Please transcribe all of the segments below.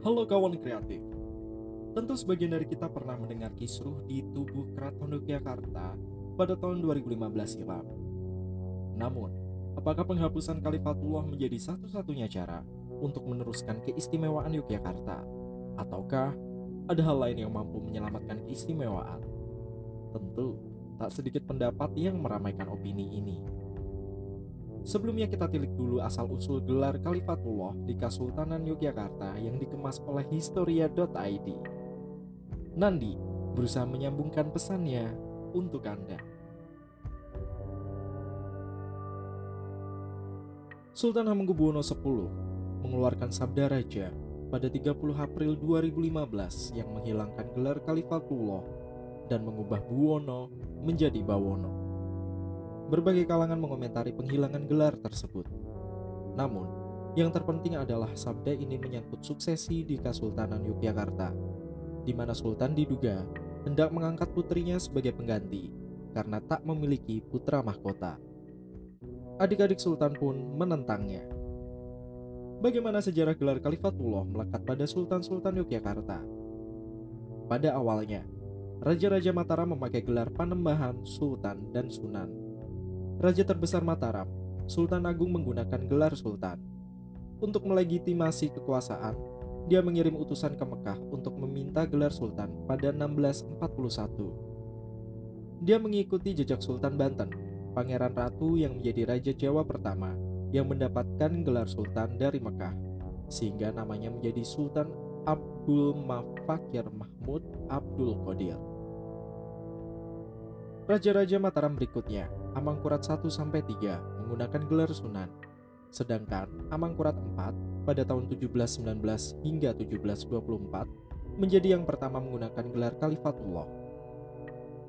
Halo kawan kreatif. Tentu sebagian dari kita pernah mendengar kisruh di tubuh Keraton Yogyakarta pada tahun 2015 silam. Namun, apakah penghapusan Kalifatullah menjadi satu-satunya cara untuk meneruskan keistimewaan Yogyakarta? Ataukah ada hal lain yang mampu menyelamatkan keistimewaan? Tentu, tak sedikit pendapat yang meramaikan opini ini. Sebelumnya kita tilik dulu asal-usul gelar Kalifatullah di Kesultanan Yogyakarta yang dikemas oleh Historia.id. Nandi berusaha menyambungkan pesannya untuk Anda. Sultan Hamengkubuwono X mengeluarkan sabda raja pada 30 April 2015 yang menghilangkan gelar Kalifatullah dan mengubah Buwono menjadi Bawono. Berbagai kalangan mengomentari penghilangan gelar tersebut. Namun, yang terpenting adalah sabda ini menyangkut suksesi di Kesultanan Yogyakarta, di mana Sultan diduga hendak mengangkat putrinya sebagai pengganti karena tak memiliki putra mahkota. Adik-adik Sultan pun menentangnya. Bagaimana sejarah gelar Kalifatullah melekat pada Sultan-Sultan Yogyakarta? Pada awalnya, Raja-Raja Mataram memakai gelar Panembahan, Sultan, dan Sunan Raja terbesar Mataram, Sultan Agung menggunakan gelar Sultan. Untuk melegitimasi kekuasaan, dia mengirim utusan ke Mekah untuk meminta gelar Sultan pada 1641. Dia mengikuti jejak Sultan Banten, Pangeran Ratu yang menjadi Raja Jawa pertama yang mendapatkan gelar Sultan dari Mekah, sehingga namanya menjadi Sultan Abdul Mafakir Mahmud Abdul Qadir. Raja-raja Mataram berikutnya, Amangkurat 1 sampai 3 menggunakan gelar Sunan. Sedangkan Amangkurat 4 pada tahun 1719 hingga 1724 menjadi yang pertama menggunakan gelar Kalifatullah.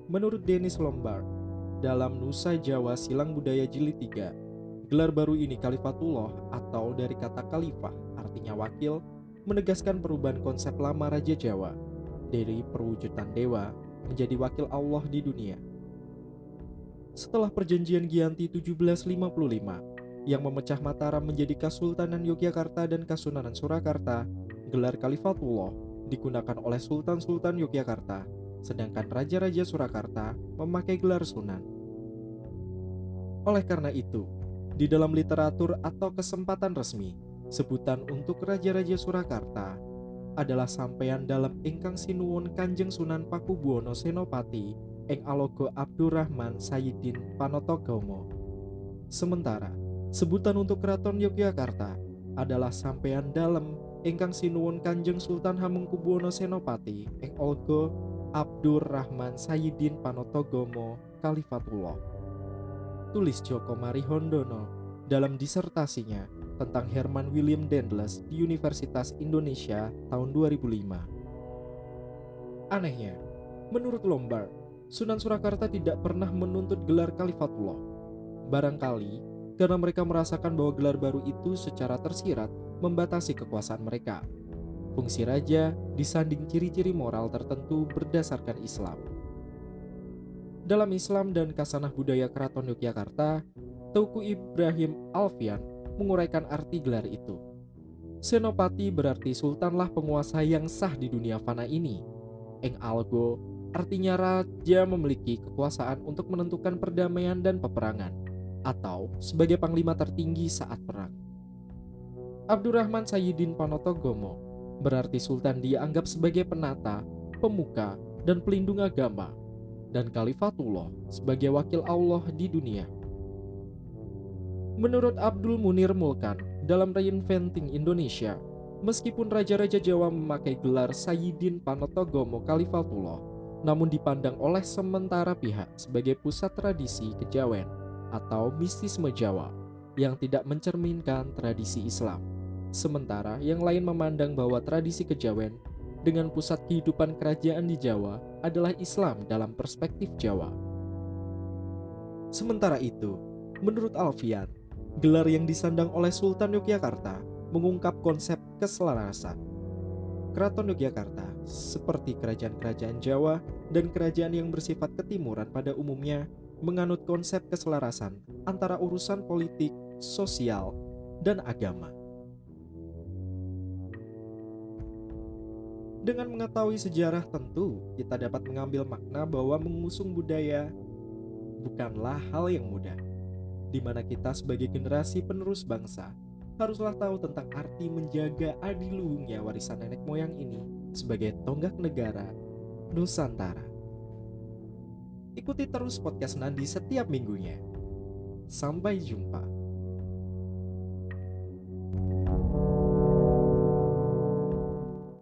Menurut Dennis Lombard, dalam Nusa Jawa Silang Budaya Jilid 3, gelar baru ini Kalifatullah atau dari kata khalifah artinya wakil menegaskan perubahan konsep lama Raja Jawa dari perwujudan dewa menjadi wakil Allah di dunia setelah perjanjian Giyanti 1755 yang memecah Mataram menjadi Kasultanan Yogyakarta dan Kasunanan Surakarta, gelar Kalifatullah digunakan oleh Sultan-Sultan Yogyakarta, sedangkan Raja-Raja Surakarta memakai gelar Sunan. Oleh karena itu, di dalam literatur atau kesempatan resmi, sebutan untuk Raja-Raja Surakarta adalah sampaian dalam Ingkang Sinuwun Kanjeng Sunan Pakubuwono Senopati ing alogo Abdurrahman Sayyidin Panotogomo. Sementara, sebutan untuk keraton Yogyakarta adalah sampean dalam ingkang sinuwun Kanjeng Sultan Hamengkubuwono Senopati ing Olgo Abdurrahman Sayyidin Panotogomo Kalifatullah. Tulis Joko Marihondono dalam disertasinya tentang Herman William Dendles di Universitas Indonesia tahun 2005. Anehnya, menurut Lombard, Sunan Surakarta tidak pernah menuntut gelar Kalifatullah. Barangkali karena mereka merasakan bahwa gelar baru itu secara tersirat membatasi kekuasaan mereka. Fungsi raja disanding ciri-ciri moral tertentu berdasarkan Islam. Dalam Islam dan kasanah budaya Keraton Yogyakarta, Teuku Ibrahim Alfian menguraikan arti gelar itu. Senopati berarti sultanlah penguasa yang sah di dunia fana ini. Eng Algo artinya raja memiliki kekuasaan untuk menentukan perdamaian dan peperangan, atau sebagai panglima tertinggi saat perang. Abdurrahman Sayyidin Panotogomo berarti sultan dianggap sebagai penata, pemuka, dan pelindung agama, dan Khalifatullah sebagai wakil Allah di dunia. Menurut Abdul Munir Mulkan dalam Reinventing Indonesia, meskipun raja-raja Jawa memakai gelar Sayyidin Panotogomo Khalifatullah, namun dipandang oleh sementara pihak sebagai pusat tradisi kejawen atau mistisme Jawa yang tidak mencerminkan tradisi Islam. Sementara yang lain memandang bahwa tradisi kejawen dengan pusat kehidupan kerajaan di Jawa adalah Islam dalam perspektif Jawa. Sementara itu, menurut Alfian, gelar yang disandang oleh Sultan Yogyakarta mengungkap konsep keselarasan. Keraton Yogyakarta seperti kerajaan-kerajaan Jawa dan kerajaan yang bersifat ketimuran pada umumnya menganut konsep keselarasan antara urusan politik, sosial, dan agama. Dengan mengetahui sejarah tentu, kita dapat mengambil makna bahwa mengusung budaya bukanlah hal yang mudah. Di mana kita sebagai generasi penerus bangsa haruslah tahu tentang arti menjaga adiluhungnya warisan nenek moyang ini sebagai tonggak negara Nusantara. Ikuti terus podcast Nandi setiap minggunya. Sampai jumpa.